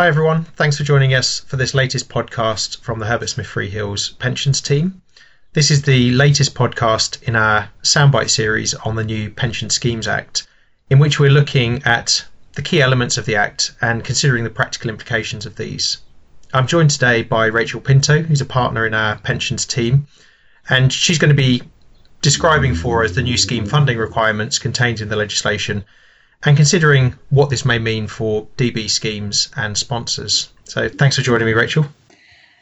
Hi, everyone. Thanks for joining us for this latest podcast from the Herbert Smith Freehills pensions team. This is the latest podcast in our soundbite series on the new Pension Schemes Act, in which we're looking at the key elements of the Act and considering the practical implications of these. I'm joined today by Rachel Pinto, who's a partner in our pensions team, and she's going to be describing for us the new scheme funding requirements contained in the legislation and considering what this may mean for DB schemes and sponsors. So, thanks for joining me, Rachel.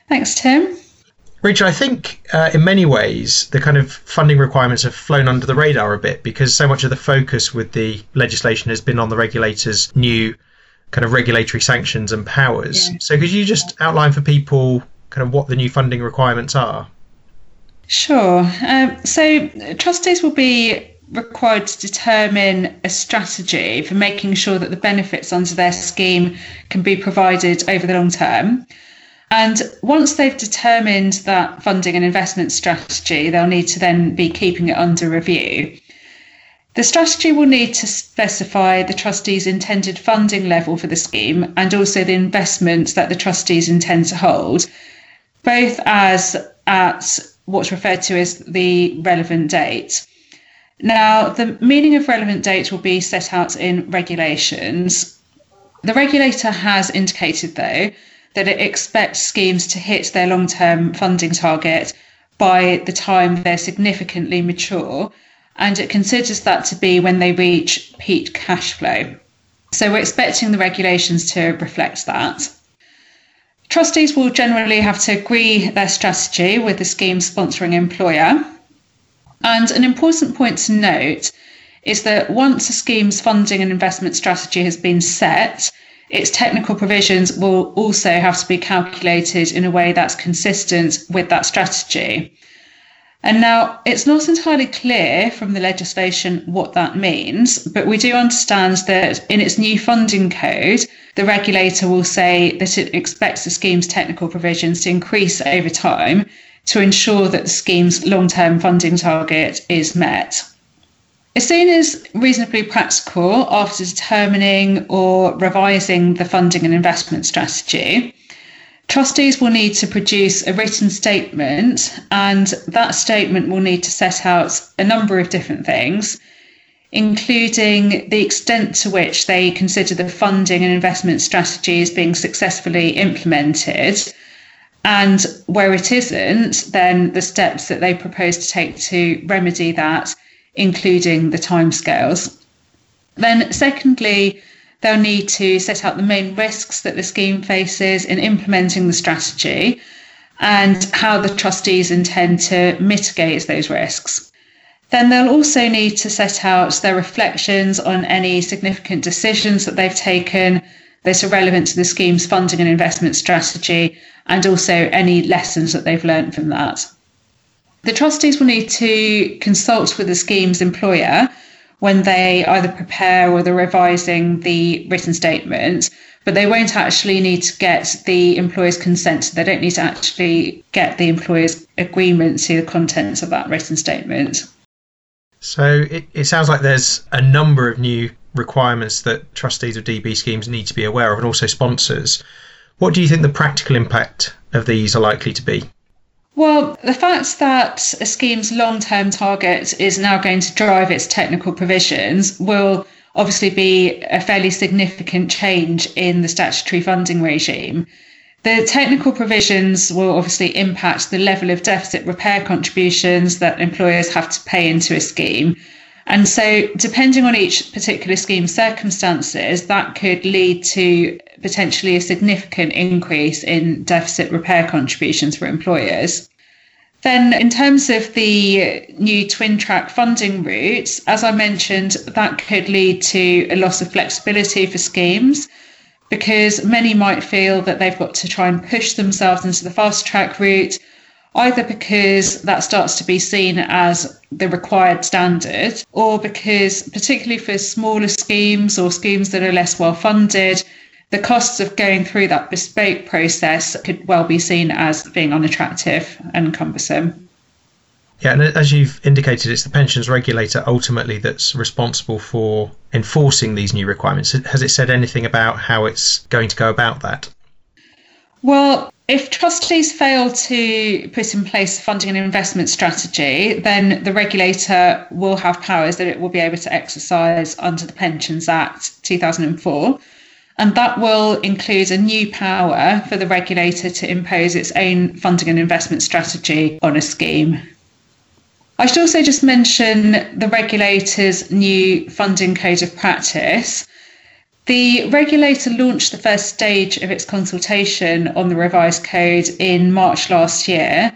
Thanks, Tim. Rachel, I think uh, in many ways the kind of funding requirements have flown under the radar a bit because so much of the focus with the legislation has been on the regulators' new kind of regulatory sanctions and powers. Yeah. So, could you just outline for people kind of what the new funding requirements are? Sure. Um, so, trustees will be required to determine a strategy for making sure that the benefits under their scheme can be provided over the long term. And once they've determined that funding and investment strategy, they'll need to then be keeping it under review. The strategy will need to specify the trustees' intended funding level for the scheme and also the investments that the trustees intend to hold, both as at what's referred to as the relevant date. Now, the meaning of relevant date will be set out in regulations. The regulator has indicated, though, that it expects schemes to hit their long term funding target by the time they're significantly mature, and it considers that to be when they reach peak cash flow. So we're expecting the regulations to reflect that. Trustees will generally have to agree their strategy with the scheme sponsoring employer and an important point to note is that once a scheme's funding and investment strategy has been set, its technical provisions will also have to be calculated in a way that's consistent with that strategy. And now it's not entirely clear from the legislation what that means, but we do understand that in its new funding code, the regulator will say that it expects the scheme's technical provisions to increase over time to ensure that the scheme's long term funding target is met. As soon as reasonably practical, after determining or revising the funding and investment strategy, trustees will need to produce a written statement, and that statement will need to set out a number of different things, including the extent to which they consider the funding and investment strategy as being successfully implemented and where it isn't, then the steps that they propose to take to remedy that, including the timescales. Then, secondly, they'll need to set out the main risks that the scheme faces in implementing the strategy and how the trustees intend to mitigate those risks. Then they'll also need to set out their reflections on any significant decisions that they've taken that are relevant to the scheme's funding and investment strategy and also any lessons that they've learned from that. The trustees will need to consult with the scheme's employer when they either prepare or they're revising the written statement, but they won't actually need to get the employer's consent. They don't need to actually get the employer's agreement to the contents of that written statement. So it, it sounds like there's a number of new requirements that trustees of DB schemes need to be aware of and also sponsors. What do you think the practical impact of these are likely to be? Well, the fact that a scheme's long term target is now going to drive its technical provisions will obviously be a fairly significant change in the statutory funding regime. The technical provisions will obviously impact the level of deficit repair contributions that employers have to pay into a scheme. And so, depending on each particular scheme's circumstances, that could lead to potentially a significant increase in deficit repair contributions for employers. Then, in terms of the new twin track funding routes, as I mentioned, that could lead to a loss of flexibility for schemes because many might feel that they've got to try and push themselves into the fast track route either because that starts to be seen as the required standard, or because, particularly for smaller schemes or schemes that are less well funded, the costs of going through that bespoke process could well be seen as being unattractive and cumbersome. Yeah, and as you've indicated, it's the pensions regulator ultimately that's responsible for enforcing these new requirements. Has it said anything about how it's going to go about that? Well, if trustees fail to put in place a funding and investment strategy, then the regulator will have powers that it will be able to exercise under the Pensions Act 2004. And that will include a new power for the regulator to impose its own funding and investment strategy on a scheme. I should also just mention the regulator's new funding code of practice. The regulator launched the first stage of its consultation on the revised code in March last year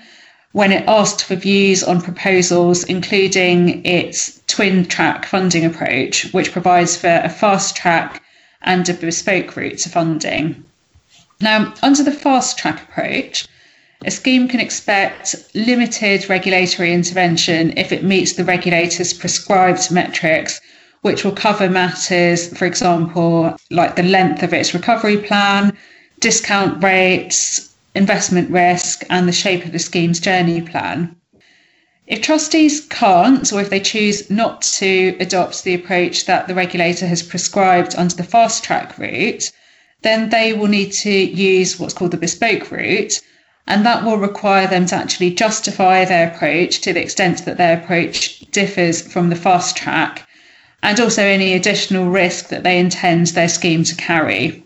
when it asked for views on proposals, including its twin track funding approach, which provides for a fast track and a bespoke route to funding. Now, under the fast track approach, a scheme can expect limited regulatory intervention if it meets the regulator's prescribed metrics, which will cover matters, for example, like the length of its recovery plan, discount rates, investment risk, and the shape of the scheme's journey plan. If trustees can't, or if they choose not to adopt the approach that the regulator has prescribed under the fast track route, then they will need to use what's called the bespoke route, and that will require them to actually justify their approach to the extent that their approach differs from the fast track, and also any additional risk that they intend their scheme to carry.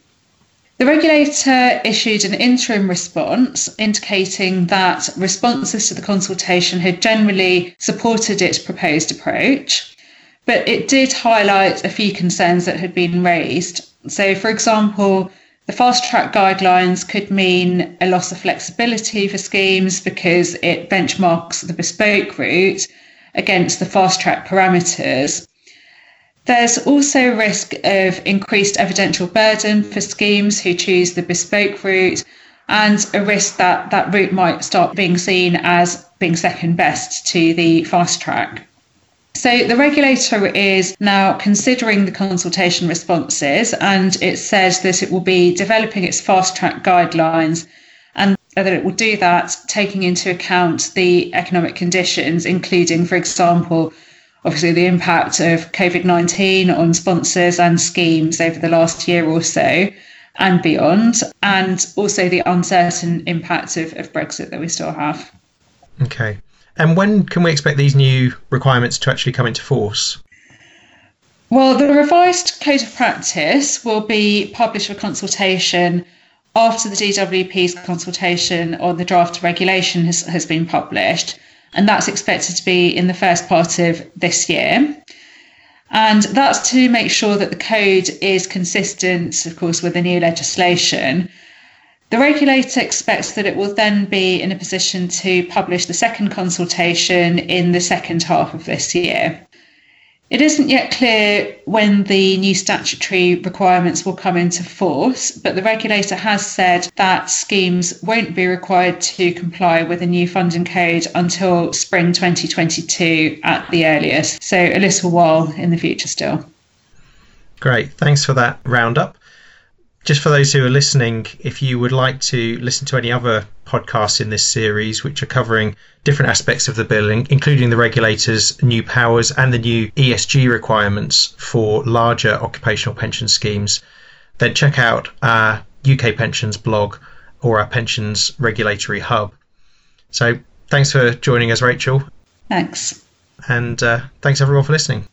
The regulator issued an interim response indicating that responses to the consultation had generally supported its proposed approach, but it did highlight a few concerns that had been raised. So, for example, the fast track guidelines could mean a loss of flexibility for schemes because it benchmarks the bespoke route against the fast track parameters. There's also a risk of increased evidential burden for schemes who choose the bespoke route and a risk that that route might start being seen as being second best to the fast track. So the regulator is now considering the consultation responses and it says that it will be developing its fast track guidelines and that it will do that taking into account the economic conditions, including, for example, obviously the impact of COVID 19 on sponsors and schemes over the last year or so and beyond, and also the uncertain impact of, of Brexit that we still have. Okay. And when can we expect these new requirements to actually come into force? Well, the revised code of practice will be published for consultation after the DWP's consultation on the draft regulation has, has been published, and that's expected to be in the first part of this year. And that's to make sure that the code is consistent, of course, with the new legislation. The regulator expects that it will then be in a position to publish the second consultation in the second half of this year. It isn't yet clear when the new statutory requirements will come into force, but the regulator has said that schemes won't be required to comply with the new funding code until spring 2022 at the earliest, so a little while in the future still. Great, thanks for that roundup just for those who are listening, if you would like to listen to any other podcasts in this series, which are covering different aspects of the bill, including the regulators' new powers and the new ESG requirements for larger occupational pension schemes, then check out our UK Pensions blog or our Pensions Regulatory Hub. So thanks for joining us, Rachel. Thanks. And uh, thanks everyone for listening.